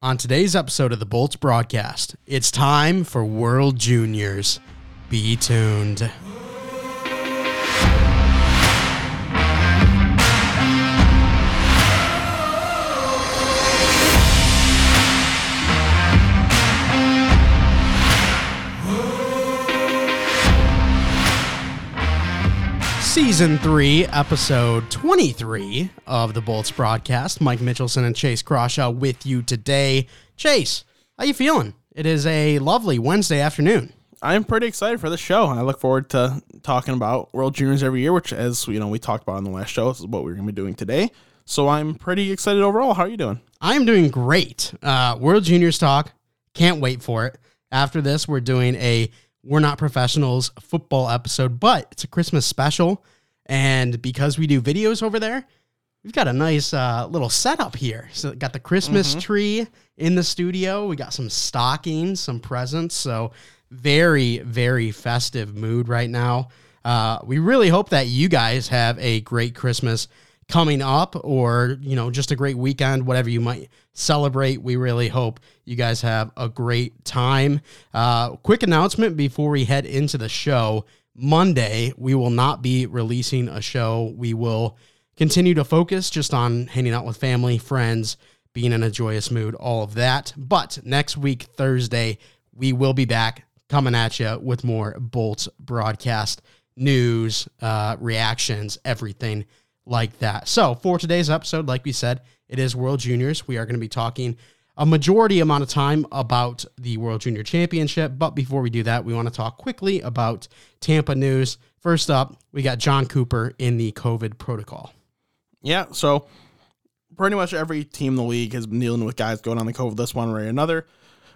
On today's episode of the Bolts broadcast, it's time for World Juniors. Be tuned. Season 3, episode 23 of the Bolts broadcast. Mike Mitchelson and Chase Crawshaw with you today. Chase, how you feeling? It is a lovely Wednesday afternoon. I'm pretty excited for the show. I look forward to talking about World Juniors every year, which, as you know, we talked about in the last show, this is what we're going to be doing today. So I'm pretty excited overall. How are you doing? I'm doing great. Uh, World Juniors talk. Can't wait for it. After this, we're doing a We're Not Professionals football episode, but it's a Christmas special. And because we do videos over there, we've got a nice uh, little setup here. So got the Christmas tree in the studio. We got some stockings, some presents. So very, very festive mood right now. Uh, we really hope that you guys have a great Christmas coming up or, you know, just a great weekend, whatever you might celebrate. We really hope you guys have a great time. Uh, quick announcement before we head into the show. Monday, we will not be releasing a show. We will continue to focus just on hanging out with family, friends, being in a joyous mood, all of that. But next week, Thursday, we will be back coming at you with more Bolts broadcast news, uh, reactions, everything like that. So, for today's episode, like we said, it is World Juniors. We are going to be talking a majority amount of time about the World Junior Championship. But before we do that, we want to talk quickly about Tampa news. First up, we got Jon Cooper in the COVID protocol. Yeah, so pretty much every team in the league has been dealing with guys going on the COVID this one way or another.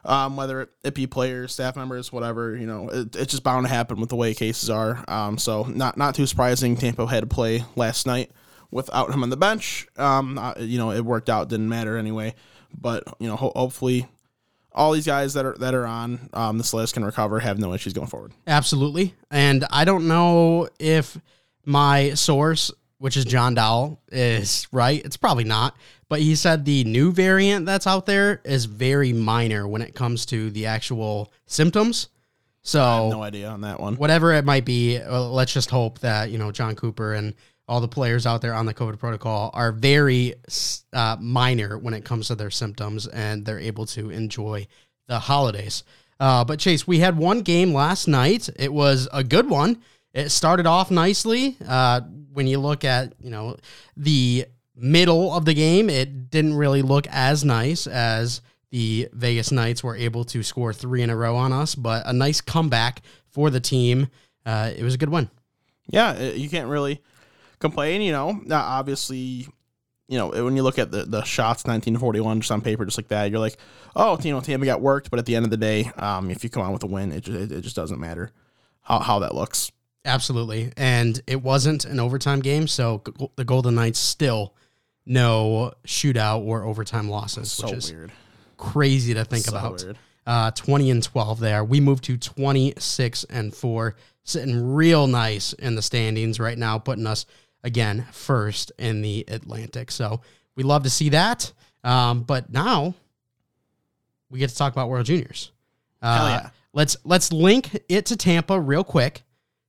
Um, whether it be players, staff members, whatever, you know, it, it's just bound to happen with the way cases are. Um, so not not too surprising. Tampa had to play last night without him on the bench. Um, uh, you know, it worked out, didn't matter anyway. But you know, ho- hopefully, all these guys that are that are on um, this list can recover, have no issues going forward. Absolutely. And I don't know if my source, which is John Dowell, is right. It's probably not. But he said the new variant that's out there is very minor when it comes to the actual symptoms. So no idea on that one. whatever it might be, uh, let's just hope that you know Jon Cooper and all the players out there on the COVID protocol are very uh, minor when it comes to their symptoms, and they're able to enjoy the holidays. Uh, but Chase, we had one game last night. It was a good one. It started off nicely. Uh, when you look at you know the middle of the game, it didn't really look as nice as the Vegas Knights were able to score three in a row on us. But a nice comeback for the team. Uh, it was a good one. yeah, uh, you can't really complain. You know, Now, obviously, you know when you look at the the shots, nineteen to forty one, just on paper, just like that, you're like, oh, you know, Tampa got worked. But at the end of the day, um, if you come on with a win, it just, it, it just doesn't matter how how that looks. Absolutely. And it wasn't an overtime game, so the Golden Knights still no shootout or overtime losses, So which is weird. crazy to think So about. weird. Uh, 20 and 12 there. We moved to 26 and 4, sitting real nice in the standings right now, putting us again first in the Atlantic. So we love to see that. Um, but now we get to talk about World Juniors. Uh, Hell yeah. Let's let's link it to Tampa real quick.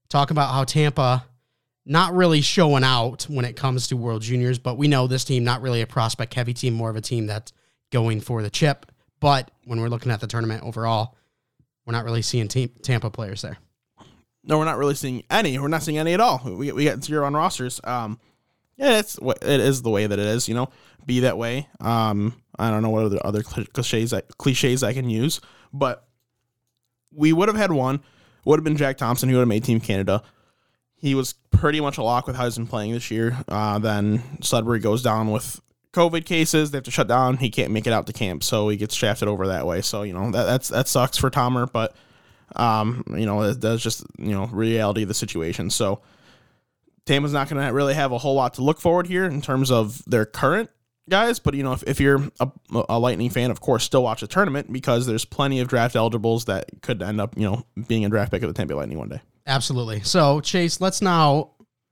Talk about how Tampa not really showing out when it comes to World Juniors, but we know this team not really a prospect heavy team, more of a team that's going for the chip. But when we're looking at the tournament overall, we're not really seeing team, Tampa players there. No, we're not really seeing any. We're not seeing any at all. We, we got zero on rosters. Um, yeah, it's it is the way that it is. You know, be that way. Um, I don't know what other other cliches cliches I can use, but we would have had one. Would have been Jack Thompson. who would have made Team Canada. He was pretty much a lock with how he's been playing this year. Uh, then Sudbury goes down with COVID cases. They have to shut down. He can't make it out to camp, so he gets shafted over that way. So you know that that's that sucks for Tomer, but um, you know that's just you know reality of the situation. So Tampa's not going to really have a whole lot to look forward here in terms of their current guys. But you know if, if you're a, a Lightning fan, of course, still watch the tournament because there's plenty of draft eligibles that could end up you know being a draft pick of the Tampa Lightning one day. Absolutely. So Chase, let's now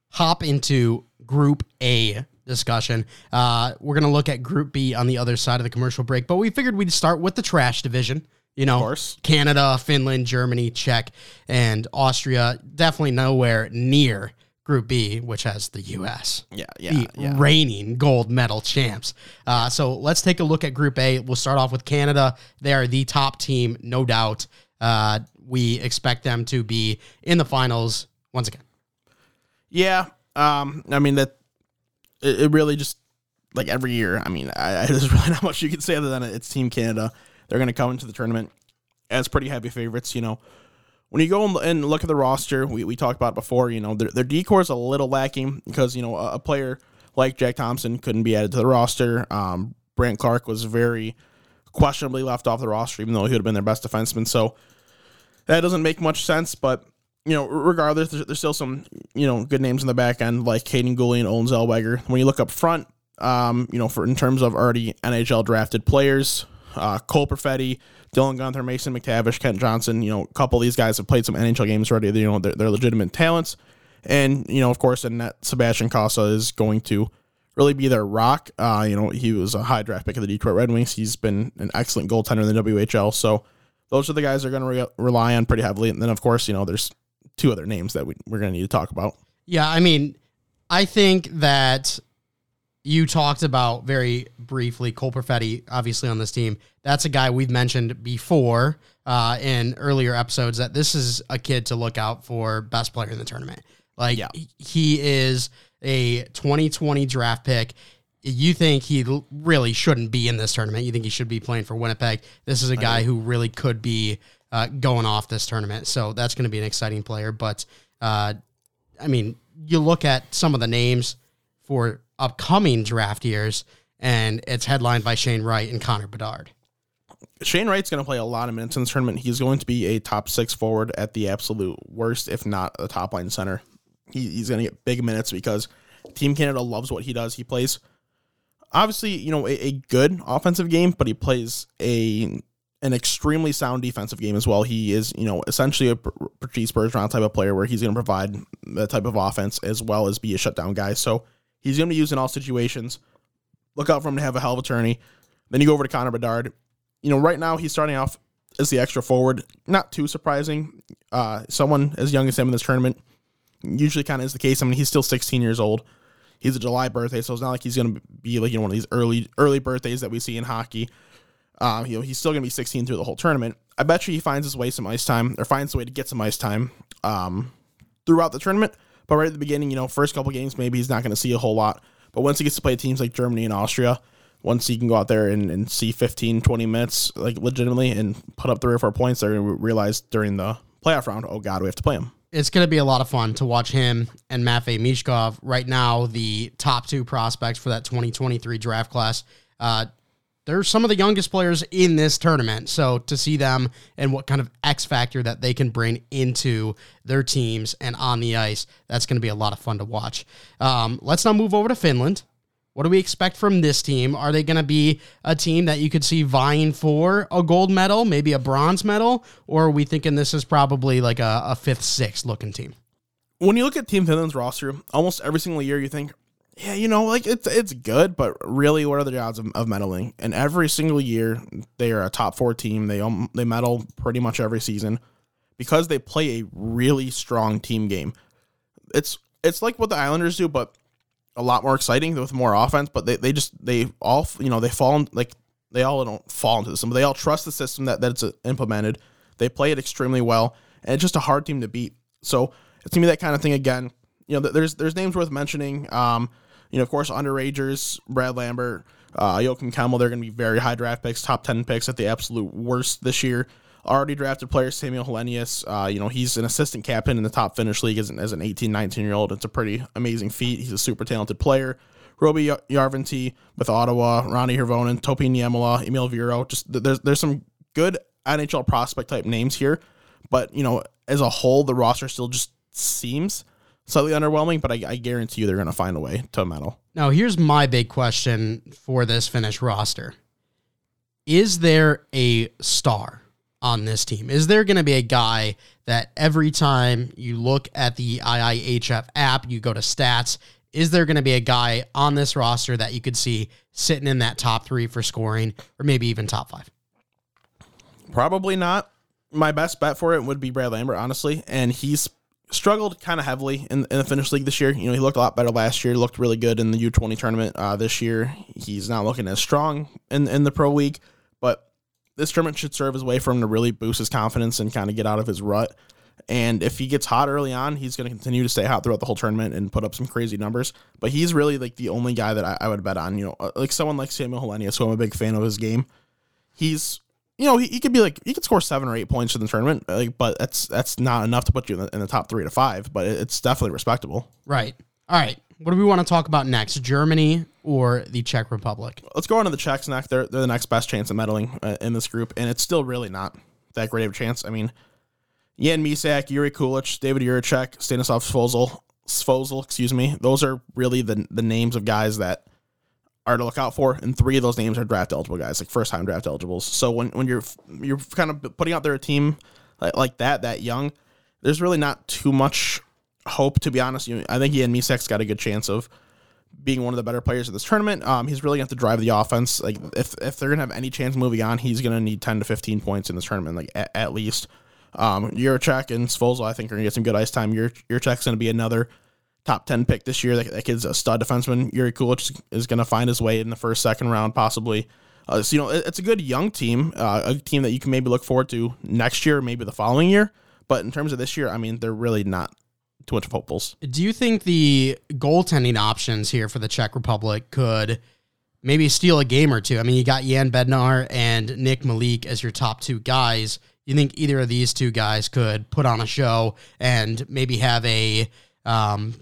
hop into Group A discussion. Uh, we're going to look at Group B on the other side of the commercial break, but we figured we'd start with the trash division. You know, Canada, Finland, Germany, Czech, and Austria. Definitely nowhere near Group B, which has the U.S. Yeah, yeah, the yeah. reigning gold medal champs. Uh, so let's take a look at Group A. We'll start off with Canada. They are the top team, no doubt. Uh, we expect them to be in the finals once again. Yeah, um, I mean that it, it really just like every year. I mean, I, I, there's really not much you can say other than it's Team Canada. They're going to come into the tournament as pretty heavy favorites. You know, when you go and look at the roster, we, we talked about before. You know, their, their D core is a little lacking because you know a, a, player like Jack Thompson couldn't be added to the roster. Um, Brandt Clarke was very questionably left off the roster, even though he would have been their best defenseman. So that doesn't make much sense, but you know, regardless, there's, there's, still some, you know, good names in the back end like Kaiden Guhle and Olen Zellweger. When you look up front, um, you know, for in terms of already NHL drafted players, uh, Cole Perfetti, Dylan Guenther, Mason McTavish, Kent Johnson, you know, a couple of these guys have played some NHL games already. You know, they're, they're legitimate talents. And, you know, of course, and that Sebastian Cossa is going to really be their rock. Uh, you know, he was a high draft pick of the Detroit Red Wings. He's been an excellent goaltender in the WHL. So those are the guys they're going to re- rely on pretty heavily. And then, of course, you know, there's two other names that we, we're going to need to talk about. Yeah, I mean, I think that you talked about very briefly Cole Perfetti, obviously on this team. That's a guy we've mentioned before uh, in earlier episodes that this is a kid to look out for best player in the tournament. Like yeah. he is a 2020 draft pick. You think he really shouldn't be in this tournament? You think he should be playing for Winnipeg? This is a guy who really could be uh, going off this tournament. So that's going to be an exciting player. But uh, I mean, you look at some of the names for upcoming draft years, and it's headlined by Shane Wright and Connor Bedard. Shane Wright's going to play a lot of minutes in this tournament. He's going to be a top six forward at the absolute worst, if not a top line center. He, he's going to get big minutes because Team Canada loves what he does. He plays, obviously, you know, a, a good offensive game, but he plays a an extremely sound defensive game as well. He is, you know, essentially a Patrice Bergeron type of player where he's going to provide that type of offense as well as be a shutdown guy. So he's going to be used in all situations. Look out for him to have a hell of a tourney. Then you go over to Connor Bedard. You know, right now he's starting off as the extra forward. Not too surprising. Uh, someone as young as him in this tournament usually kind of is the case. I mean, he's still 16 years old. He's a July birthday, so it's not like he's going to be like you know one of these early early birthdays that we see in hockey. Um, you know, he's still going to be 16 through the whole tournament. I bet you he finds his way some ice time or finds a way to get some ice time um, throughout the tournament. But right at the beginning, you know, first couple games, maybe he's not going to see a whole lot. But once he gets to play teams like Germany and Austria, once he can go out there and, and see 15, 20 minutes, like legitimately, and put up three or four points, they're going to realize during the playoff round, oh, God, we have to play him. It's going to be a lot of fun to watch him and Matvey Michkov. Right now, the top two prospects for that 2023 draft class. Uh, they're some of the youngest players in this tournament. So to see them and what kind of X factor that they can bring into their teams and on the ice, that's going to be a lot of fun to watch. Um, let's now move over to Finland. What do we expect from this team? Are they going to be a team that you could see vying for a gold medal, maybe a bronze medal, or are we thinking this is probably like a, a fifth, sixth looking team? When you look at Team Finland's roster, almost every single year you think, yeah, you know, like it's it's good, but really, what are the odds of, of medaling? And every single year, they are a top four team. They they medal pretty much every season because they play a really strong team game. It's it's like what the Islanders do, but a lot more exciting with more offense. But they, they just they all you know they fall in, like they all don't fall into the system. But they all trust the system that that's uh, implemented. They play it extremely well, and it's just a hard team to beat. So it's gonna be that kind of thing again. You know, there's there's names worth mentioning. Um, you know, of course, underagers, Brad Lambert, uh, Joakim Kemell, they're going to be very high draft picks, top 10 picks at the absolute worst this year. Already drafted player Samuel Helenius. Uh, you know, he's an assistant captain in the top Finnish league as an, as an 18, 19 year old. It's a pretty amazing feat. He's a super talented player. Roby Järventie with Ottawa, Ronnie Hirvonen, Topi Niemela, Emil Viro. Just there's there's some good NHL prospect type names here, but you know, as a whole, the roster still just seems slightly underwhelming. But I, I guarantee you, they're going to find a way to medal. Now, here's my big question for this Finnish roster: Is there a star on this team? Is there going to be a guy that every time you look at the IIHF app, you go to stats? is there going to be a guy on this roster that you could see sitting in that top three for scoring or maybe even top five? Probably not. My best bet for it would be Brad Lambert, honestly. And he's struggled kind of heavily in, in the Finnish league this year. You know, he looked a lot better last year, looked really good in the U20 tournament uh, this year. He's not looking as strong in, in the pro league, but this tournament should serve as a way for him to really boost his confidence and kind of get out of his rut. And if he gets hot early on, he's going to continue to stay hot throughout the whole tournament and put up some crazy numbers. But he's really like the only guy that I, I would bet on. You know, uh, like someone like Samuel Helenius, who I'm a big fan of his game. He's, you know, he, he could be like he could score seven or eight points in the tournament, like, but that's that's not enough to put you in the, in the top three to five. But it's definitely respectable. Right. All right. What do we want to talk about next? Germany or the Czech Republic? Let's go on to the Czechs next. They're they're the next best chance of medaling uh, in this group, and it's still really not that great of a chance. I mean Jan Mysak, Yuri Kulich, David Jiricek, Stanislav Svozil, Svozil, excuse me. Those are really the the names of guys that are to look out for, and three of those names are draft eligible guys, like first time draft eligibles. So when, when you're you're kind of putting out there a team like, like that, that young, there's really not too much hope to be honest. You I think he and Mysak's got a good chance of being one of the better players of this tournament. Um, he's really going to have to drive the offense. Like if if they're gonna have any chance moving on, he's going to need ten to fifteen points in this tournament, like at, at least. Um, Jiricek and Svozil, I think, are going to get some good ice time. Your Jiricek's going to be another top 10 pick this year. That, that kid's a stud defenseman. Yuri Kulich is going to find his way in the first, second round, possibly. Uh, so, you know, it, it's a good young team, uh, a team that you can maybe look forward to next year, maybe the following year. But in terms of this year, I mean, they're really not too much of hopefuls. Do you think the goaltending options here for the Czech Republic could maybe steal a game or two? I mean, you got Jan Bednar and Nick Malik as your top two guys you think either of these two guys could put on a show and maybe have a um,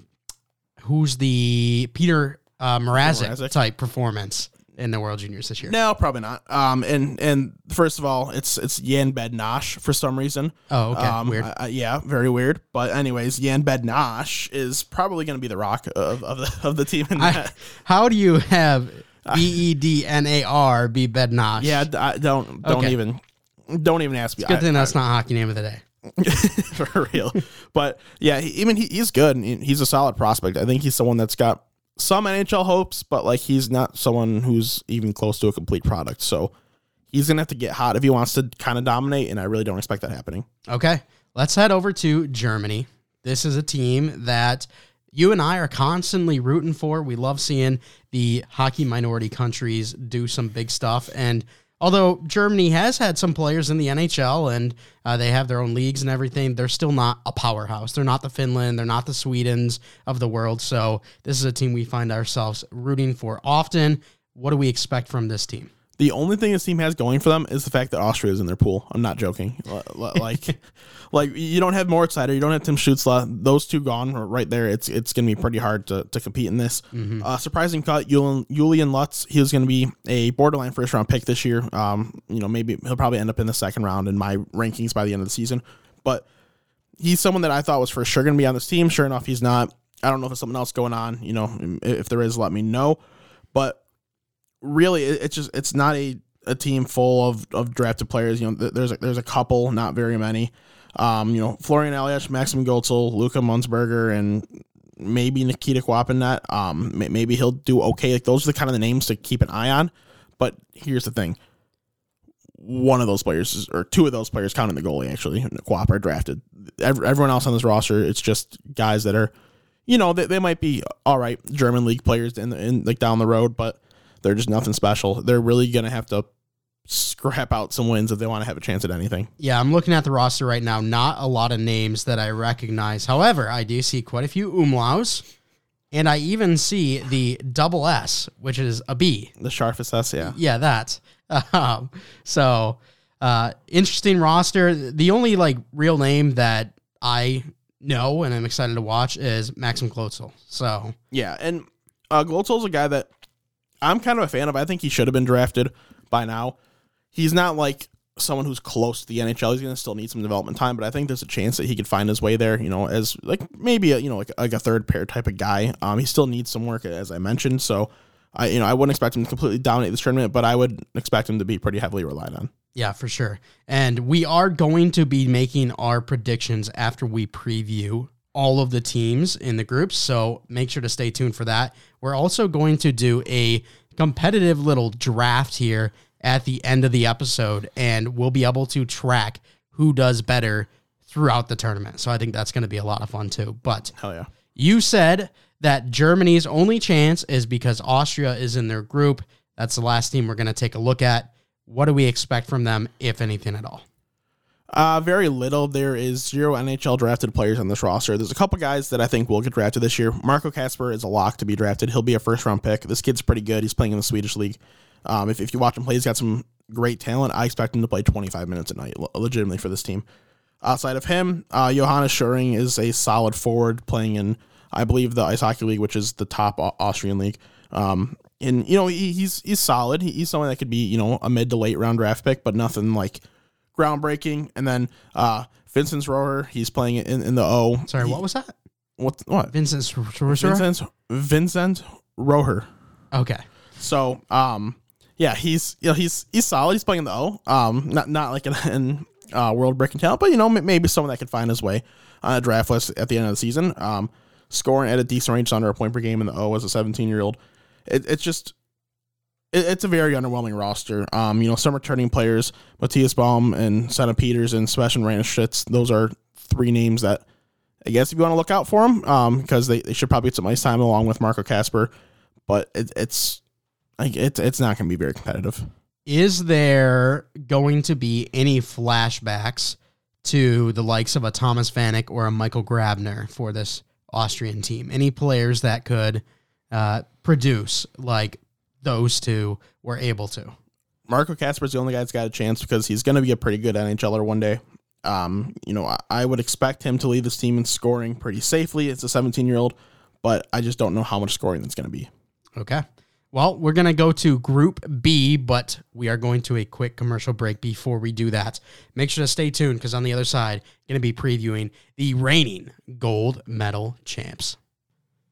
who's the Peter uh, Mrazek, Mrazek type performance in the World Juniors this year? No, probably not. Um, and and first of all, it's it's Jan Bednash for some reason. Oh, okay, um, weird. Uh, yeah, very weird. But anyways, Jan Bednash is probably going to be the rock of, of the of the team. In that. I, how do you have B E D N A R be Bednash? Yeah, I don't don't okay. even don't even ask me. It's good thing that's not hockey name of the day. for real. But yeah, he, even he, he's good. He's a solid prospect. I think he's someone that's got some NHL hopes, but like he's not someone who's even close to a complete product. So he's gonna have to get hot if he wants to kind of dominate, and I really don't expect that happening. Okay, let's head over to Germany. This is a team that you and I are constantly rooting for. We love seeing the hockey minority countries do some big stuff, and Although Germany has had some players in the NHL and uh, they have their own leagues and everything, they're still not a powerhouse. They're not the Finland, they're not the Swedens of the world. So this is a team we find ourselves rooting for often. What do we expect from this team? The only thing this team has going for them is the fact that Austria is in their pool. I'm not joking. Like, like you don't have Moritz Seider, you don't have Tim Stützle. Those two gone right there. It's it's going to be pretty hard to, to compete in this. Mm-hmm. Uh, surprising cut, Julian, Julian Lutz. He was going to be a borderline first round pick this year. Um, you know, maybe he'll probably end up in the second round in my rankings by the end of the season. But he's someone that I thought was for sure going to be on this team. Sure enough, he's not. I don't know if there's something else going on. You know, if there is, let me know. But really, it's just it's not a, a team full of, of drafted players. You know, there's a, there's a couple, not very many. Um, you know, Florian Elias, Maxim Gotzel, Luca Munzberger, and maybe Nikita Kwapinet. Um, maybe he'll do okay. Like those are the kind of the names to keep an eye on. But here's the thing: one of those players, or two of those players, counting the goalie, actually, Quapp are drafted. Everyone else on this roster, it's just guys that are, you know, they, they might be all right German league players in, in like down the road, but they're just nothing special. They're really gonna have to scrap out some wins if they want to have a chance at anything. Yeah, I'm looking at the roster right now. Not a lot of names that I recognize. However, I do see quite a few umlauts, and I even see the double S, which is a B. The sharpest S, yeah. Yeah, that. Um, so, uh, interesting roster. The only like real name that I know and I'm excited to watch is Maxim Klotzel. So, Yeah, and uh, Glotzel's a guy that I'm kind of a fan of. I think he should have been drafted by now. He's not like someone who's close to the NHL. He's going to still need some development time, but I think there's a chance that he could find his way there. You know, as like maybe a you know like, like a third pair type of guy. Um, he still needs some work, as I mentioned. So, I you know I wouldn't expect him to completely dominate this tournament, but I would expect him to be pretty heavily relied on. Yeah, for sure. And we are going to be making our predictions after we preview all of the teams in the groups. So make sure to stay tuned for that. We're also going to do a competitive little draft here at the end of the episode, and we'll be able to track who does better throughout the tournament. So I think that's going to be a lot of fun too. But Hell yeah. you said that Germany's only chance is because Austria is in their group. That's the last team we're going to take a look at. What do we expect from them, if anything at all? Uh, very little. There is zero NHL drafted players on this roster. There's a couple guys that I think will get drafted this year. Marco Kasper is a lock to be drafted. He'll be a first round pick. This kid's pretty good. He's playing in the Swedish league. Um, if, if you watch him play, he's got some great talent. I expect him to play 25 minutes a night, legitimately for this team. Outside of him, uh, Johannes Schuring is a solid forward playing in, I believe, the Ice Hockey League, which is the top Austrian league. Um, and you know he, he's he's solid. He, he's someone that could be you know a mid to late round draft pick, but nothing like groundbreaking. And then uh, Vincent Rohrer, he's playing it in, in the O. Sorry, He- what was that? what what Vincent Sorcerer? Vincent Vincent Rohrer. Okay. So um yeah, he's you know he's he's solid. He's playing in the O. Um, not not like an, an uh, world breaking talent, but you know m- maybe someone that could find his way on a draft list at the end of the season. Um, scoring at a decent range under a point per game in the O as a 17 year old. It, it's just it, it's a very underwhelming roster. Um, you know, some returning players, Matthias Baum and Senna Peters and Sebastian Ranishitz, those are three names that I guess if you want to look out for them, um, because they, they should probably get some ice time along with Marco Kasper, but it, it's like it's it's not going to be very competitive. Is there going to be any flashbacks to the likes of a Thomas Vanek or a Michael Grabner for this Austrian team? Any players that could uh, produce like those two were able to? Marco Kasper's the only guy that's got a chance because he's going to be a pretty good NHLer one day. Um, you know, I, I would expect him to lead this team in scoring pretty safely. It's a 17 year old, but I just don't know how much scoring that's going to be. Okay. Well, we're going to go to Group B, but we are going to a quick commercial break before we do that. Make sure to stay tuned because on the other side, going to be previewing the reigning gold medal champs.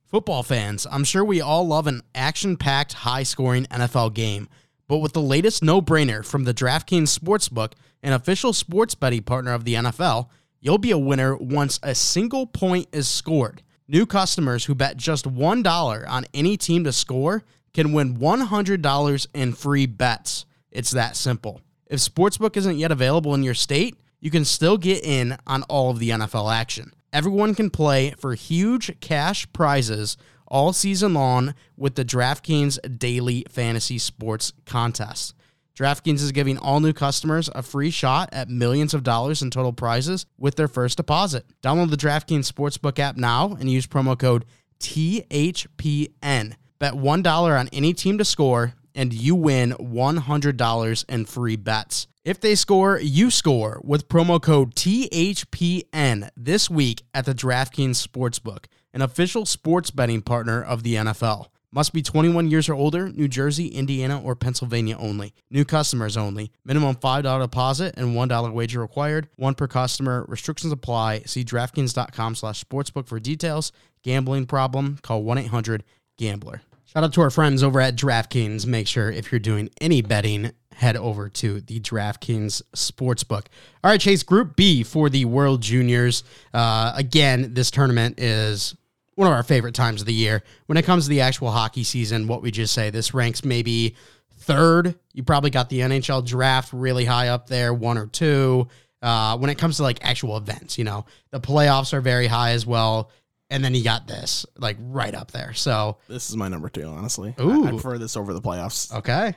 Football fans, I'm sure we all love an action packed, high scoring NFL game. But with the latest no brainer from the DraftKings Sportsbook, an official sports betting partner of the NFL, you'll be a winner once a single point is scored. New customers who bet just $1 on any team to score can win $100 in free bets. It's that simple. If Sportsbook isn't yet available in your state, you can still get in on all of the NFL action. Everyone can play for huge cash prizes all season long with the DraftKings Daily Fantasy Sports Contest. DraftKings is giving all new customers a free shot at millions of dollars in total prizes with their first deposit. Download the DraftKings Sportsbook app now and use promo code THPN. Bet $1 on any team to score, and you win $100 in free bets. If they score, you score with promo code THPN this week at the DraftKings Sportsbook, an official sports betting partner of the NFL. Must be 21 years or older, New Jersey, Indiana, or Pennsylvania only. New customers only. Minimum $5 deposit and $1 wager required. One per customer. Restrictions apply. See DraftKings.com slash sportsbook for details. Gambling problem? Call 1-800-GAMBLER. Shout out to our friends over at DraftKings. Make sure if you're doing any betting, head over to the DraftKings Sportsbook. All right, Chase, Group B for the World Juniors. Uh, again, this tournament is one of our favorite times of the year. When it comes to the actual hockey season, what we just say, this ranks maybe third. You probably got the NHL draft really high up there, one or two. Uh, when it comes to like actual events, you know, the playoffs are very high as well. And then you got this like right up there. So, This is my number two, honestly. Ooh. I, I prefer this over the playoffs. okay.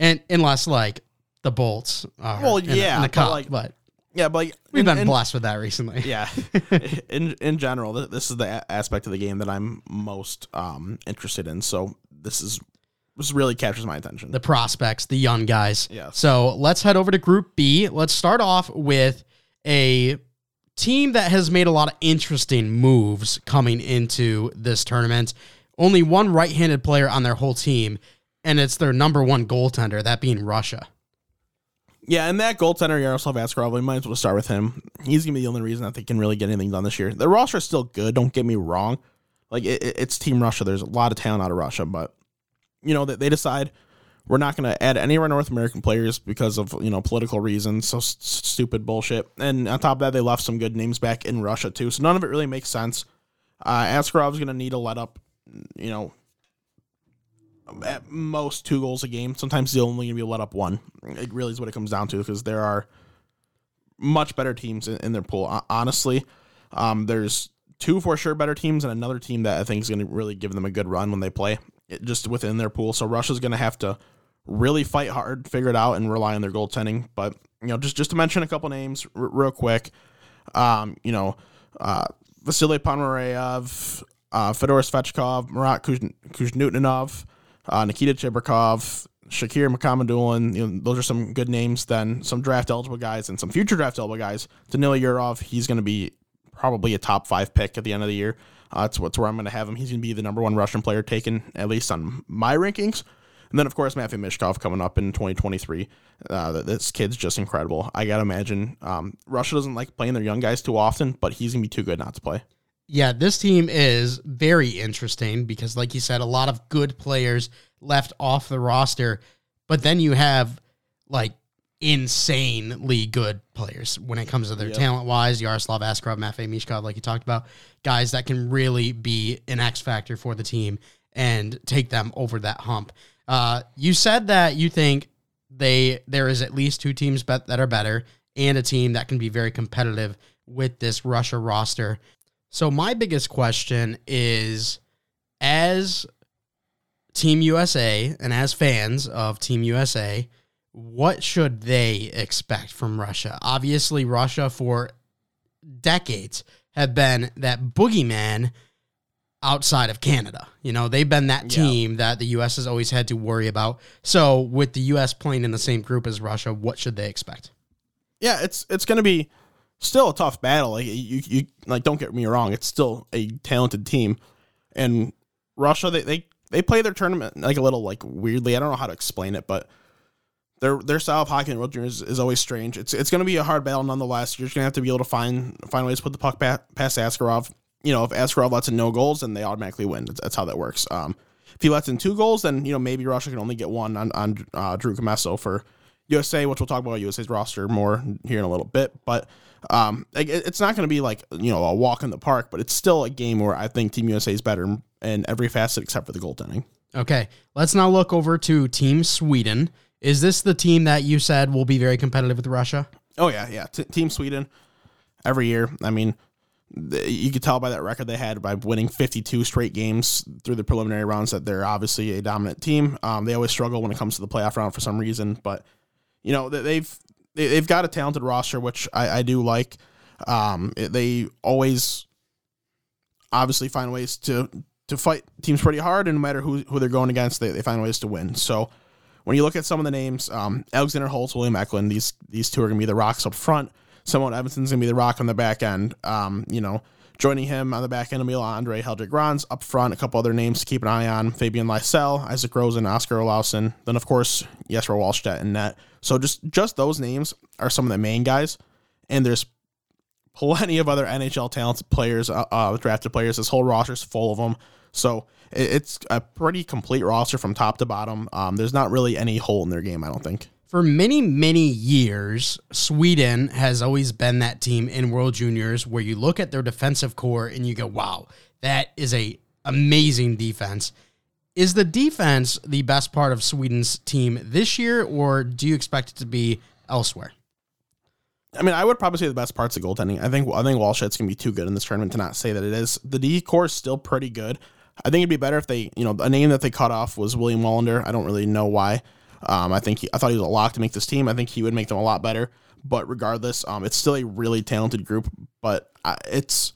And unless like the Bolts. Are Well, in the- yeah, in the but, like, but Yeah, but like, we've in- been in- blessed with that recently. Yeah, in in general, this is the aspect of the game that I'm most um, interested in. So this is this really captures my attention. the prospects, the young guys. Yes. So let's head over to Group B. Let's start off with a team that has made a lot of interesting moves coming into this tournament. Only one right handed player on their whole team, and it's their number one goaltender, that being Russia. Yeah, and that goaltender Yaroslav Askarov, we might as well start with him. He's gonna be the only reason that they can really get anything done this year. The roster is still good. Don't get me wrong. Like it, it- it's Team Russia. There's a lot of talent out of Russia, but you know that they decide we're not going to add any of our North American players because of you know political reasons. So s- stupid bullshit. And on top of that, they left some good names back in Russia too. So none of it really makes sense. Uh, Askarov's going to need a let up. You know, at most two goals a game. Sometimes he's only going to be let up one. It really is what it comes down to because there are much better teams in, in their pool. Honestly, um, there's two for sure better teams and another team that I think is going to really give them a good run when they play it, just within their pool. So Russia's going to have to really fight hard, figure it out, and rely on their goaltending. But you know, just just to mention a couple names r- real quick, um, you know, uh, Vasily Ponomarev, uh, Fedor Svechkov, Marat Kuzn- uh, Nikita Chibrikov, Shakir Mukhamadullin. You know, those are some good names. Then some draft eligible guys and some future draft eligible guys. Danila Yurov, he's going to be probably a top five pick at the end of the year. Uh, that's, that's where I'm going to have him. He's going to be the number one Russian player taken, at least on my rankings. And then, of course, Matthew Michkov coming up in 2023. Uh, this kid's just incredible. I got to imagine um, Russia doesn't like playing their young guys too often, but he's going to be too good not to play. Yeah, this team is very interesting because, like you said, a lot of good players left off the roster, but then you have like insanely good players when it comes to their Yep. talent wise. Yaroslav Askarov, Matvey Michkov, like you talked about, guys that can really be an X factor for the team and take them over that hump. Uh, you said that you think they there is at least two teams bet that are better and a team that can be very competitive with this Russia roster. So my biggest question is as Team USA and as fans of Team USA, what should they expect from Russia? Obviously, Russia for decades have been that boogeyman outside of Canada. You know, they've been that Yeah. team that the US has always had to worry about. So, with the US playing in the same group as Russia, what should they expect? yeah, it's it's going to be still a tough battle. Like you, you like don't get me wrong, it's still a talented team, and Russia they they they play their tournament like a little like weirdly. I don't know how to explain it, but their their style of hockey in World Juniors is, is always strange. It's it's going to be a hard battle nonetheless. You're just going to have to be able to find find ways to put the puck pa- past Askarov. You know, if Askarov lets in no goals, then they automatically win. That's, that's how that works. Um, if he lets in two goals, then you know maybe Russia can only get one on on uh, Drew Commesso for USA, which we'll talk about USA's roster more here in a little bit. But um, it- it's not going to be like you know a walk in the park, but it's still a game where I think Team USA is better in- every facet except for the goaltending. Okay, let's now look over to Team Sweden. Is this the team that you said will be very competitive with Russia? Oh yeah, yeah. T- Team Sweden every year. I mean, you could tell by that record they had by winning 52 straight games through the preliminary rounds that they're obviously a dominant team. Um, they always struggle when it comes to the playoff round for some reason, but you know they- they've they- they've got a talented roster, which I, I do like. Um, they always obviously find ways to to fight teams pretty hard, and no matter who who they're going against, they, they find ways to win. So when you look at some of the names, um, Alexander Holtz, William Eklund, these these two are gonna be the rocks up front. Simon Edvinsson's gonna be the rock on the back end. Um, you know, joining him on the back end, Emil Andrae Heldrick Grons up front. A couple other names to keep an eye on: Fabian Lysell, Isak Rosen, Oskar Olausson. Then of course Jesper Wallstedt and net. So just just those names are some of the main guys, and there's plenty of other NHL talented players, uh, uh, drafted players. This whole roster's full of them. So it, it's a pretty complete roster from top to bottom. Um, there's not really any hole in their game, I don't think. For many, many years, Sweden has always been that team in World Juniors where you look at their defensive core and you go, wow, that is a amazing defense. Is the defense the best part of Sweden's team this year, or do you expect it to be elsewhere? I mean, I would probably say the best part's the goaltending. I think I think Wallstedt's gonna be too good in this tournament to not say that it is. The D core is still pretty good. I think it'd be better if they, you know, a name that they cut off was William Wallinder. I don't really know why. Um, I think he, I thought he was a lock to make this team. I think he would make them a lot better. But regardless, um, it's still a really talented group. But I, it's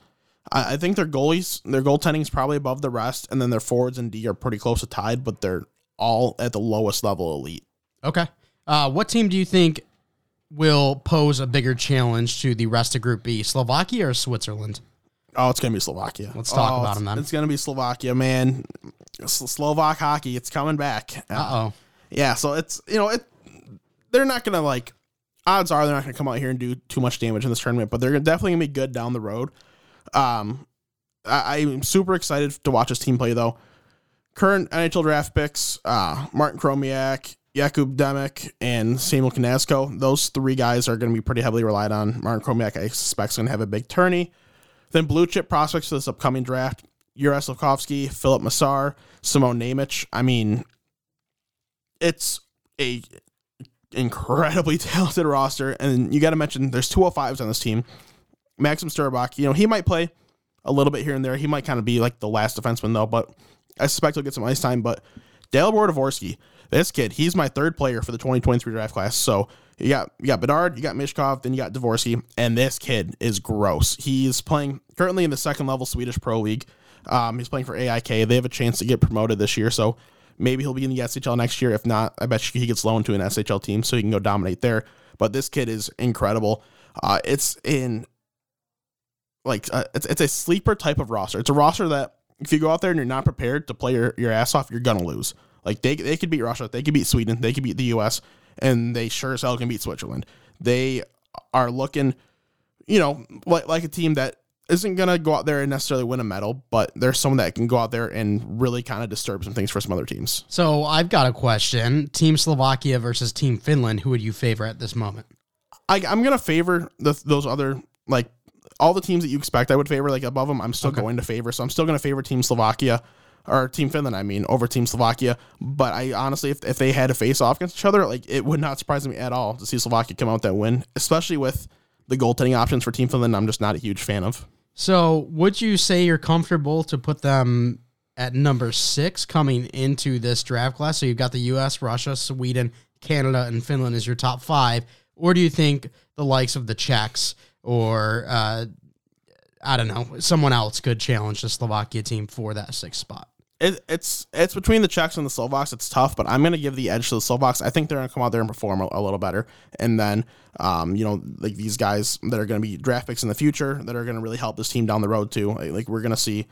I, I think their goalies, their goaltending is probably above the rest, and then their forwards and D are pretty close to tied, but they're all at the lowest level elite. Okay. Uh, what team do you think will pose a bigger challenge to the rest of Group B, Slovakia or Switzerland? Oh, it's gonna be Slovakia. Let's talk Oh, about them then. It's gonna be Slovakia, man. Slovak hockey, it's coming back. Uh oh. Yeah, so it's you know it. They're not gonna like. Odds are they're not gonna come out here and do too much damage in this tournament, but they're definitely gonna be good down the road. Um, I, I'm super excited to watch this team play though. Current NHL draft picks: uh, Martin Chromiak, Jakub Demek, and Samuel Knazko. Those three guys are going to be pretty heavily relied on. Martin Chromiak, I suspect, is going to have a big tourney. Then blue chip prospects for this upcoming draft: Yuri Slafkovsky, Filip Mesar, Simon Nemec. I mean, it's a incredibly talented roster, and you got to mention there's 205s on this team. Maxim Sturbach, you know, he might play a little bit here and there. He might kind of be like the last defenseman though, but I suspect he'll get some ice time. But Dale Dvorsky, this kid, he's my third player for the 2023 draft class. So you got you got Bedard, you got Michkov, then you got Dvorsky, and this kid is gross. He's playing currently in the second level Swedish Pro League. Um, he's playing for AIK. They have a chance to get promoted this year, so maybe he'll be in the SHL next year. If not, I bet he gets loaned to an SHL team so he can go dominate there. But this kid is incredible. Uh, it's in like uh, it's it's a sleeper type of roster. It's a roster that if you go out there and you're not prepared to play your, your ass off, you're gonna lose. Like they they could beat Russia, they could beat Sweden, they could beat the U.S. and they sure as hell can beat Switzerland. They are looking, you know, like like a team that isn't gonna go out there and necessarily win a medal, but there's someone that can go out there and really kind of disturb some things for some other teams. So I've got a question: Team Slovakia versus Team Finland. Who would you favor at this moment? I, I'm gonna favor the, those other like all the teams that you expect I would favor like above them. I'm still going to favor, so I'm still gonna favor Team Slovakia or Team Finland. I mean, over Team Slovakia. But I honestly, if, if they had to face off against each other, like it would not surprise me at all to see Slovakia come out with that win, especially with the goaltending options for Team Finland. I'm just not a huge fan of. So would you say you're comfortable to put them at number six coming into this draft class? So you've got the U.S., Russia, Sweden, Canada, and Finland as your top five, or do you think the likes of the Czechs or uh, I don't know someone else could challenge the Slovakia team for that sixth spot? It, it's it's between the Czechs and the Slovaks. It's tough, but I'm going to give the edge to the Slovaks. I think they're going to come out there and perform a, a little better. And then, um, you know, like these guys that are going to be draft picks in the future that are going to really help this team down the road too. Like, like, we're going to see.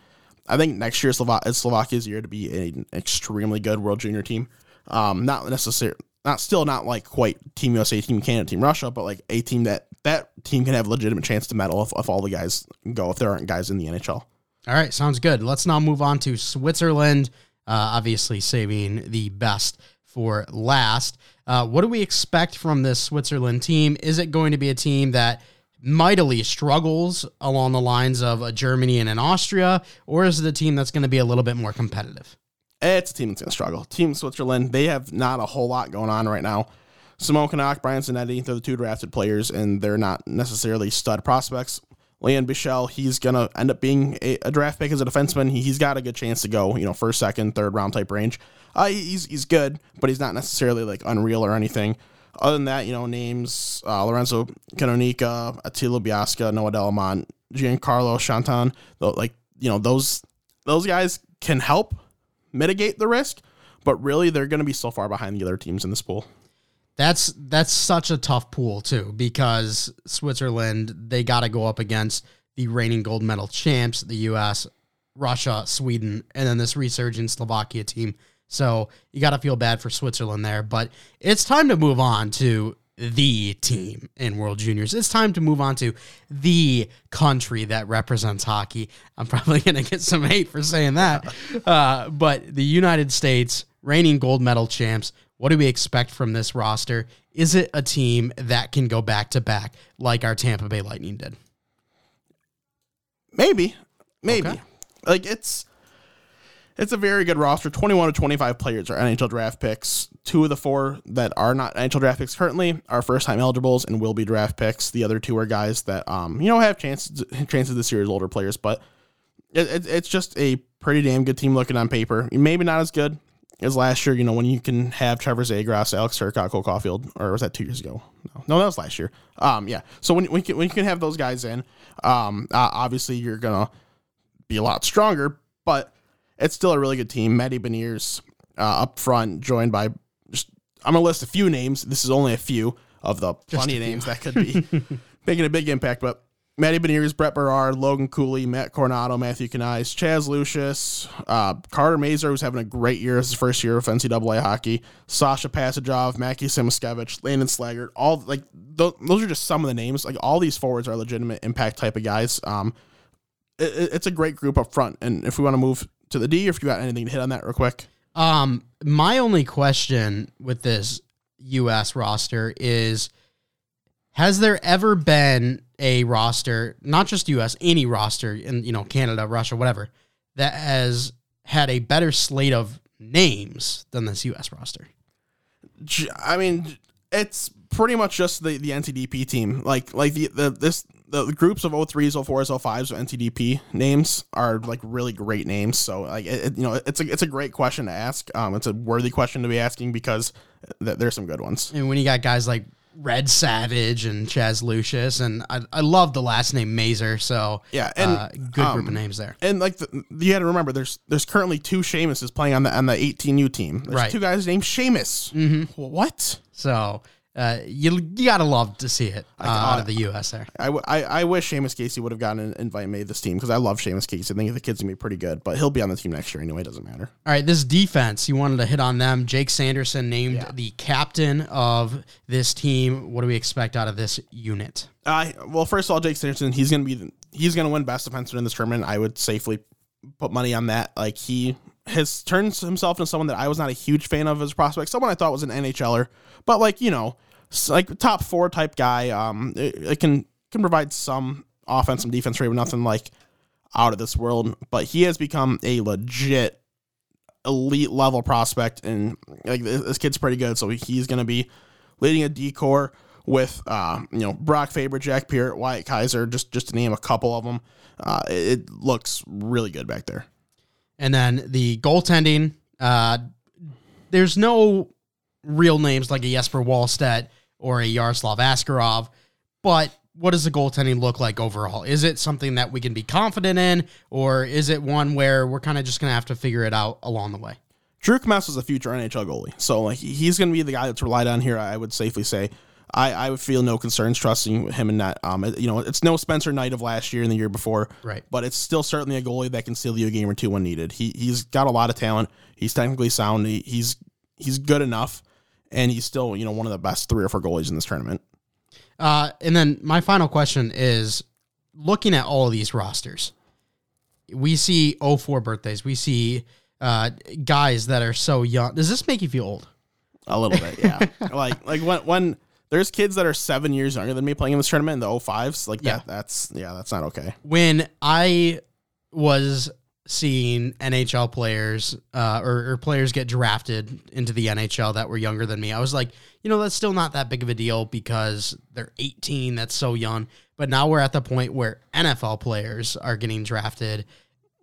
I think next year Slova- is Slovakia's year to be an extremely good World Junior team. Um, not necessarily, not still not like quite Team USA, Team Canada, Team Russia, but like a team that that team can have a legitimate chance to medal if, if all the guys go. If there aren't guys in the NHL. All right, sounds good. Let's now move on to Switzerland. Uh, obviously, saving the best for last. Uh, what do we expect from this Switzerland team? Is it going to be a team that mightily struggles along the lines of a Germany and an Austria, or is it a team that's going to be a little bit more competitive? It's a team that's going to struggle. Team Switzerland, they have not a whole lot going on right now. Simon Knak, Brian Zanetti, they're the two drafted players, and they're not necessarily stud prospects. Leon Bichsel, he's going to end up being a, a, draft pick as a defenseman. He, has got a good chance to go, you know, first, second, third round type range. Uh, he's, he's good, but he's not necessarily like unreal or anything. Other than that, you know, names uh, Lorenzo Canonica, Attila Biasca, Noah Delamont, Giancarlo Chanton, like, you know, those those guys can help mitigate the risk, but really they're going to be so far behind the other teams in this pool. That's that's such a tough pool too because Switzerland they got to go up against the reigning gold medal champs, the U.S., Russia, Sweden, and then this resurgent Slovakia team. So you got to feel bad for Switzerland there, but it's time to move on to the team in World Juniors. It's time to move on to the country that represents hockey. I'm probably going to get some hate for saying that, uh, but the United States, reigning gold medal champs. What do we expect from this roster? Is it a team that can go back to back like our Tampa Bay Lightning did? Maybe, maybe. Okay. Like it's it's a very good roster. Twenty one to twenty five players are NHL draft picks. Two of the four that are not NHL draft picks currently are first time eligibles and will be draft picks. The other two are guys that um you know have chances chances this year as older players, but it, it, it's just a pretty damn good team looking on paper. Maybe not as good is last year. You know when you can have Trevor Zegras, Alex Turcotte, Cole Caufield, or was that two years ago? No, no, that was last year. Um, yeah. So when when you can, when you can have those guys in, um, uh, obviously you're gonna be a lot stronger, but it's still a really good team. Matty Beniers uh, up front, joined by just I'm gonna list a few names. This is only a few of the plenty of names that could be making a big impact, but Matty Beniers, Brett Berard, Logan Cooley, Matt Coronato, Matthew Knies, Chaz Lucius, uh, Carter Mazur, who's having a great year. Is his first year of NCAA hockey. Sasha Pastujov, Mackie Samoskevich, Landon Slaggert. All like th- those are just some of the names. Like all these forwards are legitimate impact type of guys. Um, it, it's a great group up front. And if we want to move to the D, or if you got anything to hit on that real quick. Um, my only question with this U.S. roster is: Has there ever been a roster, not just U.S., any roster in you know Canada, Russia, whatever, that has had a better slate of names than this U.S. roster? I mean, it's pretty much just the, the NTDP team. Like like the, the this the groups of 03s, 04s, 05s of NTDP names are like really great names. So like it, it, you know it's a it's a great question to ask. Um, it's a worthy question to be asking because th- there's some good ones. And when you got guys like Red Savage and Chaz Lucius, and I, I love the last name Mazur. So yeah, and uh, good group of um, names there. And like the, you got to remember, there's there's currently two Seamuses playing on the on the 18U team. There's Right. two guys named Seamus. Mm-hmm. What? So uh, you you gotta love to see it uh, out of the U.S. there. I I wish Seamus Casey would have gotten an invite made this team because I love Seamus Casey. I think the kid's gonna be pretty good, but he'll be on the team next year anyway. It doesn't matter. All right, this defense, you wanted to hit on them. Jake Sanderson named the captain of this team. What do we expect out of this unit? Uh, well, first of all, Jake Sanderson, he's gonna be the, he's gonna win best defenseman in this tournament. I would safely put money on that. Like he has turned himself into someone that I was not a huge fan of as a prospect. Someone I thought was an NHLer, but like you know, like top four type guy. Um, it, it can can provide some offense, some defense, rate, but nothing like out of this world. But he has become a legit elite level prospect, and like this, kid's pretty good. So he's gonna be leading a D core with uh, you know Brock Faber, Jack Peart, Wyatt Kaiser, just just to name a couple of them. Uh, it looks really good back there. And then the goaltending, uh, there's no real names like a Jesper Wallstedt or a Yaroslav Askarov, but what does the goaltending look like overall? Is it something that we can be confident in, or is it one where we're kind of just going to have to figure it out along the way? Drew Commesso was a future NHL goalie, so like he's going to be the guy that's relied on here. I would safely say. I, I would feel no concerns trusting him in that. Um, you know, it's no Spencer Knight of last year and the year before, Right. But it's still certainly a goalie that can steal you a game or two when needed. He he's got a lot of talent. He's technically sound. He, he's he's good enough, and he's still you know one of the best three or four goalies in this tournament. Uh, and then my final question is looking at all of these rosters, we see 04 birthdays, we see uh, guys that are so young. Does this make you feel old? A little bit, yeah. like like when when there's kids that are seven years younger than me playing in this tournament in the 05s, like Yeah. that that's yeah, that's not okay. When I was seeing NHL players uh, or, or players get drafted into the NHL that were younger than me, I was like, you know, that's still not that big of a deal because they're 18. That's so young. But now we're at the point where NFL players are getting drafted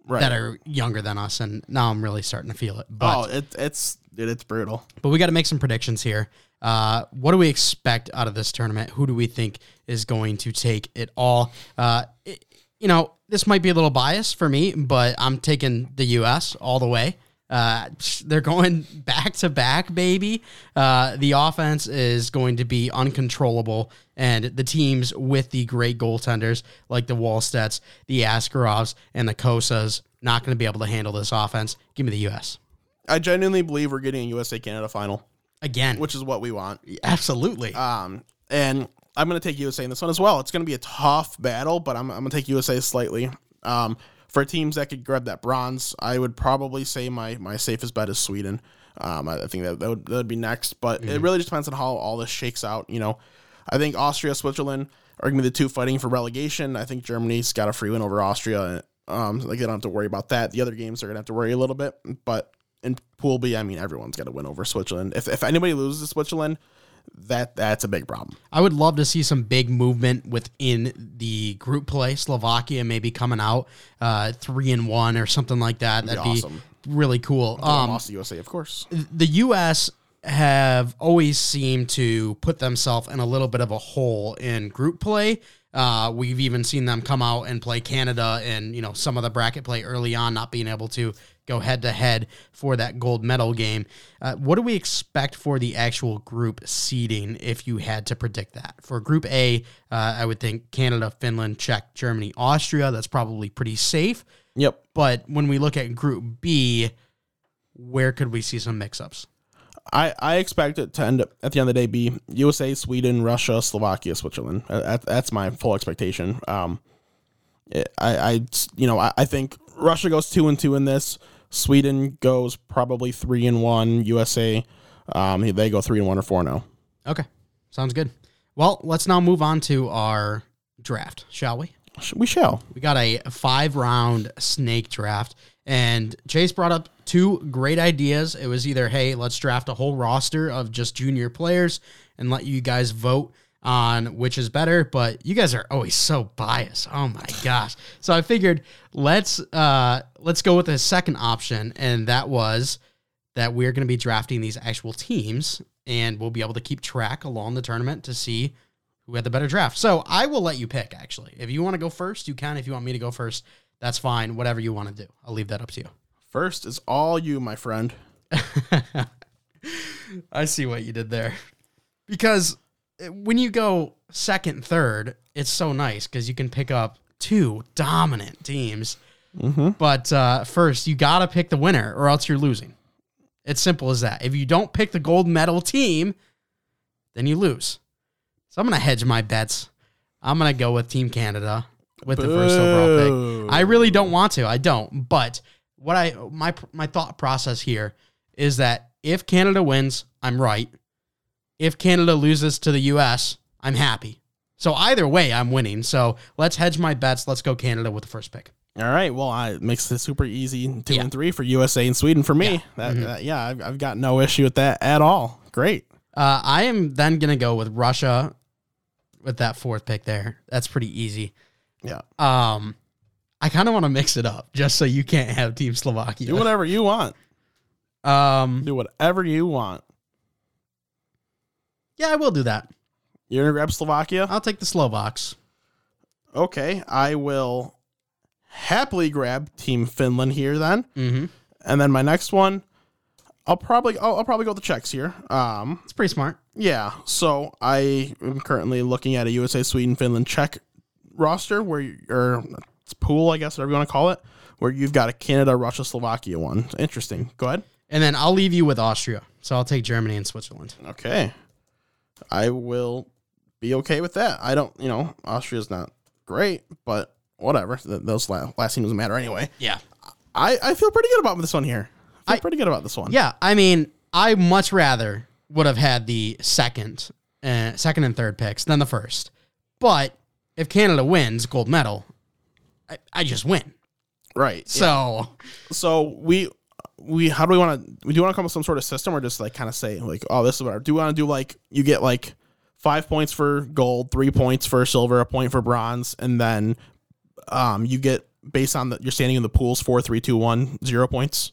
Right. that are younger than us, and now I'm really starting to feel it. But oh, it, it's dude, it's brutal. but we got to make some predictions here. Uh, what do we expect out of this tournament? Who do we think is going to take it all? Uh, it- you know, this might be a little biased for me, but I'm taking the U.S. all the way. Uh, they're going back to back, baby. Uh, the offense is going to be uncontrollable, and the teams with the great goaltenders like the Wallstedts, the Askarovs, and the Cossas not going to be able to handle this offense. Give me the U.S. I genuinely believe we're getting a USA Canada final, again. which is what we want. Absolutely. Um, and I'm going to take USA in this one as well. It's going to be a tough battle, but I'm, I'm going to take USA slightly. Um, for teams that could grab that bronze, I would probably say my my safest bet is Sweden. Um, I, I think that that would, that would be next, but it really just depends on how all this shakes out. You know, I think Austria, Switzerland are going to be the two fighting for relegation. I think Germany's got a free win over Austria. Um, like they don't have to worry about that. The other games are going to have to worry a little bit, but in Pool B, I mean, everyone's got to win over Switzerland. If if anybody loses to Switzerland, that that's a big problem. I would love to see some big movement within the group play. Slovakia maybe coming out uh, three and one or something like that. That'd be be awesome. really cool. Um, lost to USA, of course. the U.S. have always seemed to put themselves in a little bit of a hole in group play. Uh, we've even seen them come out and play Canada and you know some of the bracket play early on, not being able to go head to head for that gold medal game. Uh, what do we expect for the actual group seeding if you had to predict that? For Group A, uh, I would think Canada, Finland, Czech, Germany, Austria. That's probably pretty safe. Yep. But when we look at Group B, where could we see some mix-ups? I, I expect it to end up at the end of the day be USA, Sweden, Russia, Slovakia, Switzerland. Uh, That, that's my full expectation. Um, I, I you know I, I think Russia goes two and two in this. Sweden goes probably three and one. USA, um, they go three and one or four and zero. Okay, sounds good. Well, let's now move on to our draft, shall we? We shall. We got a five round snake draft, and Chase brought up two great ideas. It was either, hey, let's draft a whole roster of just junior players and let you guys vote on which is better, but you guys are always so biased. Oh my gosh. So I figured let's uh let's go with the second option, and that was that we're gonna be drafting these actual teams and we'll be able to keep track along the tournament to see who had the better draft. So I will let you pick, actually. If you want to go first, you can. If you want me to go first, that's fine. Whatever you want to do. I'll leave that up to you. First is all you, my friend. I see what you did there. Because when you go second, third, it's so nice because you can pick up two dominant teams. But uh, first, you got to pick the winner or else you're losing. It's simple as that. If you don't pick the gold medal team, then you lose. So I'm going to hedge my bets. I'm going to go with Team Canada with the first overall pick. I really don't want to. I don't. But what I my my thought process here is that if Canada wins, I'm right. If Canada loses to the US, I'm happy. So either way, I'm winning. So let's hedge my bets. Let's go Canada with the first pick. All right. Well, I makes it super easy. Two Yeah. and three for USA and Sweden for me. That, that- yeah, I've, I've got no issue with that at all. Great. Uh, I am then gonna go with Russia with that fourth pick there. That's pretty easy. Yeah. Um, I kind of want to mix it up just so you can't have Team Slovakia. Do whatever you want. Um, Do whatever you want. Yeah, I will do that. You're gonna grab Slovakia. I'll take the Slovaks. Okay, I will happily grab Team Finland here then, Mm-hmm. and then my next one, I'll probably I'll, I'll probably go with the Czechs here. Um, It's pretty smart. yeah. So I am currently looking at a USA, Sweden, Finland, Czech roster where you, or it's pool, I guess, whatever you want to call it, where you've got a Canada, Russia, Slovakia one. Interesting. Go ahead. And then I'll leave you with Austria. So I'll take Germany and Switzerland. Okay. I will be okay with that. I don't, you know, Austria's not great, but whatever. Th- Those last, last team doesn't matter anyway. Yeah. I, I feel pretty good about this one here. I feel I- pretty good about this one. Yeah. I mean, I much rather would have had the second, uh, second and third picks than the first. But if Canada wins gold medal, I, I just win. Right. So So we we how do we want to we do want to come up with some sort of system or just like kind of say like oh this is what do we want to do like you get like five points for gold, three points for silver, a point for bronze, and then um you get based on the you're standing in the pools four, three, two, one, zero points,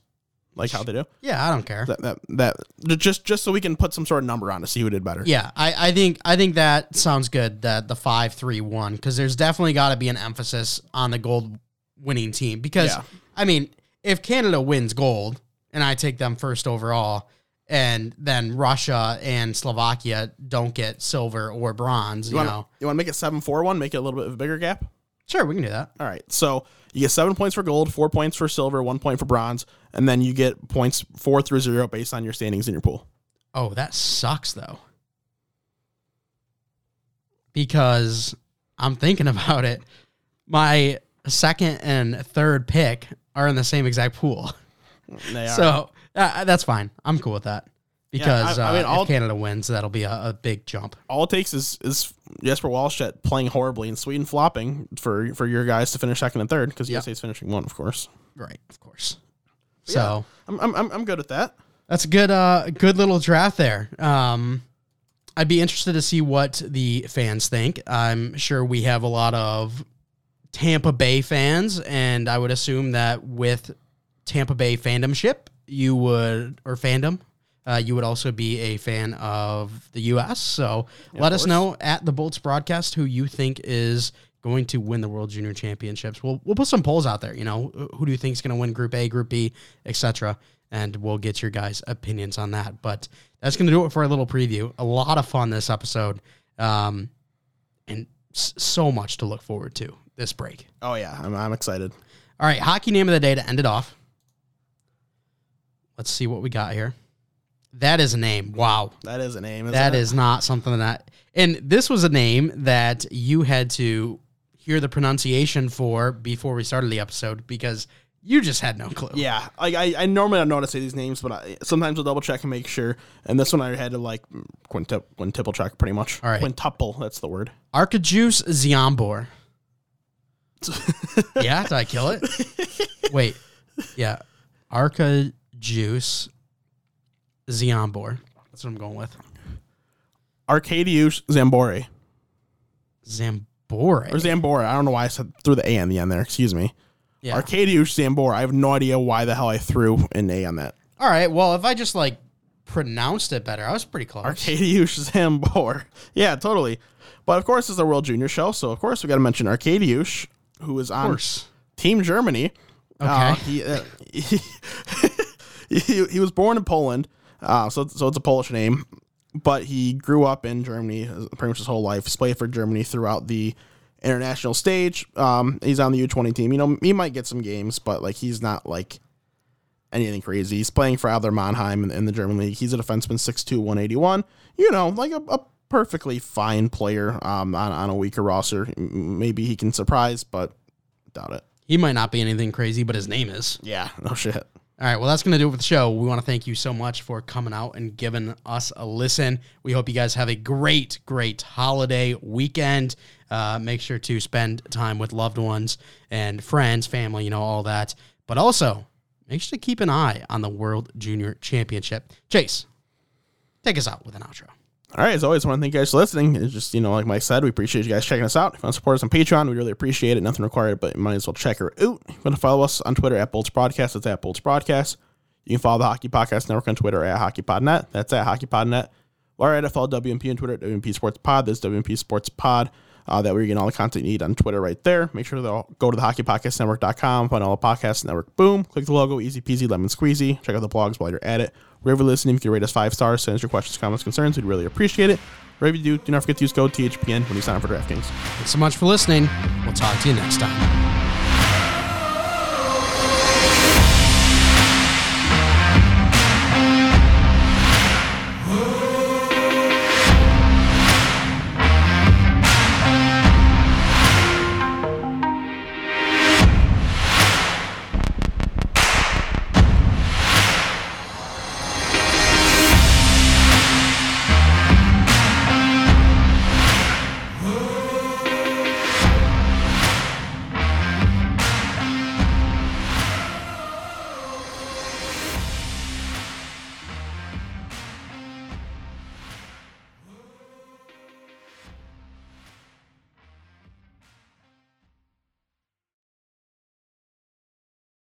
like how they do. yeah, I don't care. that that that just just so we can put some sort of number on to see who did better. Yeah, I, I think I think that sounds good. That the five three one because there's definitely got to be an emphasis on the gold winning team because Yeah. I mean if Canada wins gold and I take them first overall and then Russia and Slovakia don't get silver or bronze, you, You want know, to you want to make it seven four one, make it a little bit of a bigger gap. sure we can do that. All right, so you get seven points for gold, four points for silver, one point for bronze, and then you get points four through zero based on your standings in your pool. Oh, that sucks though. Because I'm thinking about it. My second and third pick are in the same exact pool. They are. So uh, that's fine. I'm cool with that. Because I- I uh, mean, if all- Canada wins, that'll be a, a big jump. all it takes is is Jesper Wallstedt playing horribly and Sweden flopping for for your guys to finish second and third because Yeah. USA's finishing one, of course. Right, of course. So I'm I'm I'm, I'm good with that. that's a good uh good little draft there. Um I'd be interested to see what the fans think. I'm sure we have a lot of Tampa Bay fans, and I would assume that with Tampa Bay fandomship, you would or fandom, uh, you would also be a fan of the U.S. So let us know at the Bolts broadcast who you think is going to win the World Junior Championships. We'll we'll put some polls out there. You know, who do you think is going to win Group A, Group B, etc. And we'll get your guys' opinions on that. But that's going to do it for a little preview. A lot of fun this episode, um, and s- so much to look forward to this break. Oh yeah, I'm, I'm excited. All right, hockey name of the day to end it off. Let's see what we got here. That is a name. Wow. That is a name. That is not something that. And this was a name that you had to hear the pronunciation for before we started the episode because you just had no clue. Yeah, like I, I normally don't know how to say these names, but I, sometimes I'll double check and make sure. And this one I had to like quintip, quintuple check pretty much. All right. quintuple. That's the word. Arkadiusz Dziambor. yeah, did I kill it? Wait. Yeah. Arkadiusz Dziambor. That's what I'm going with. Arcadius Zambore Zambore. or Zambora. I don't know why I said threw the A on the end there. Excuse me. yeah. Arcadius Zambora. I have no idea why the hell I threw an A on that. All right. Well, if I just like pronounced it better, I was pretty close. Arcadius Zambor. Yeah, totally. But of course, it's a World Junior show, so of course we got to mention Arcadius, who is Of on. Team Germany. Okay. Uh, he, uh, he, he he was born in Poland, uh, so so it's a Polish name, but he grew up in Germany uh, pretty much his whole life. He's played for Germany throughout the international stage. Um, he's on the U twenty team. You know, he might get some games, but like he's not like anything crazy. He's playing for Adler Mannheim in, in the German league. He's a defenseman, 6'2", 181. You know, like a, a perfectly fine player um, on, on a weaker roster. Maybe he can surprise, but doubt it. He might not be anything crazy, but his name is. Yeah, no shit. All right. Well, that's going to do it for the show. We want to thank you so much for coming out and giving us a listen. We hope you guys have a great, great holiday weekend. Uh, make sure to spend time with loved ones and friends, family, you know, all that. But also, make sure to keep an eye on the World Junior Championship. Chase, take us out with an outro. All right, as always, I want to thank you guys for listening. It's just, you know, like Mike said, we appreciate you guys checking us out. If you want to support us on Patreon, we really appreciate it. Nothing required, but you might as well check her out. If you want to follow us on Twitter at Bolts Broadcast, that's at Bolts Broadcast. You can follow the Hockey Podcast Network on Twitter at HockeyPodNet. That's at HockeyPodNet. Or at FL WMP on Twitter at WMP Sports Pod. That's WMP Sports Pod. Uh, that way you're getting all the content you need on Twitter right there. Make sure to go to the hockeypodcastnetwork.com, find all the podcast network. Boom, click the logo, easy peasy, lemon squeezy. Check out the blogs while you're at it. Wherever you're listening, if you rate us five stars, send us your questions, comments, concerns. We'd really appreciate it. Wherever you do, do not forget to use code THPN when you sign up for DraftKings. Thanks so much for listening. We'll talk to you next time.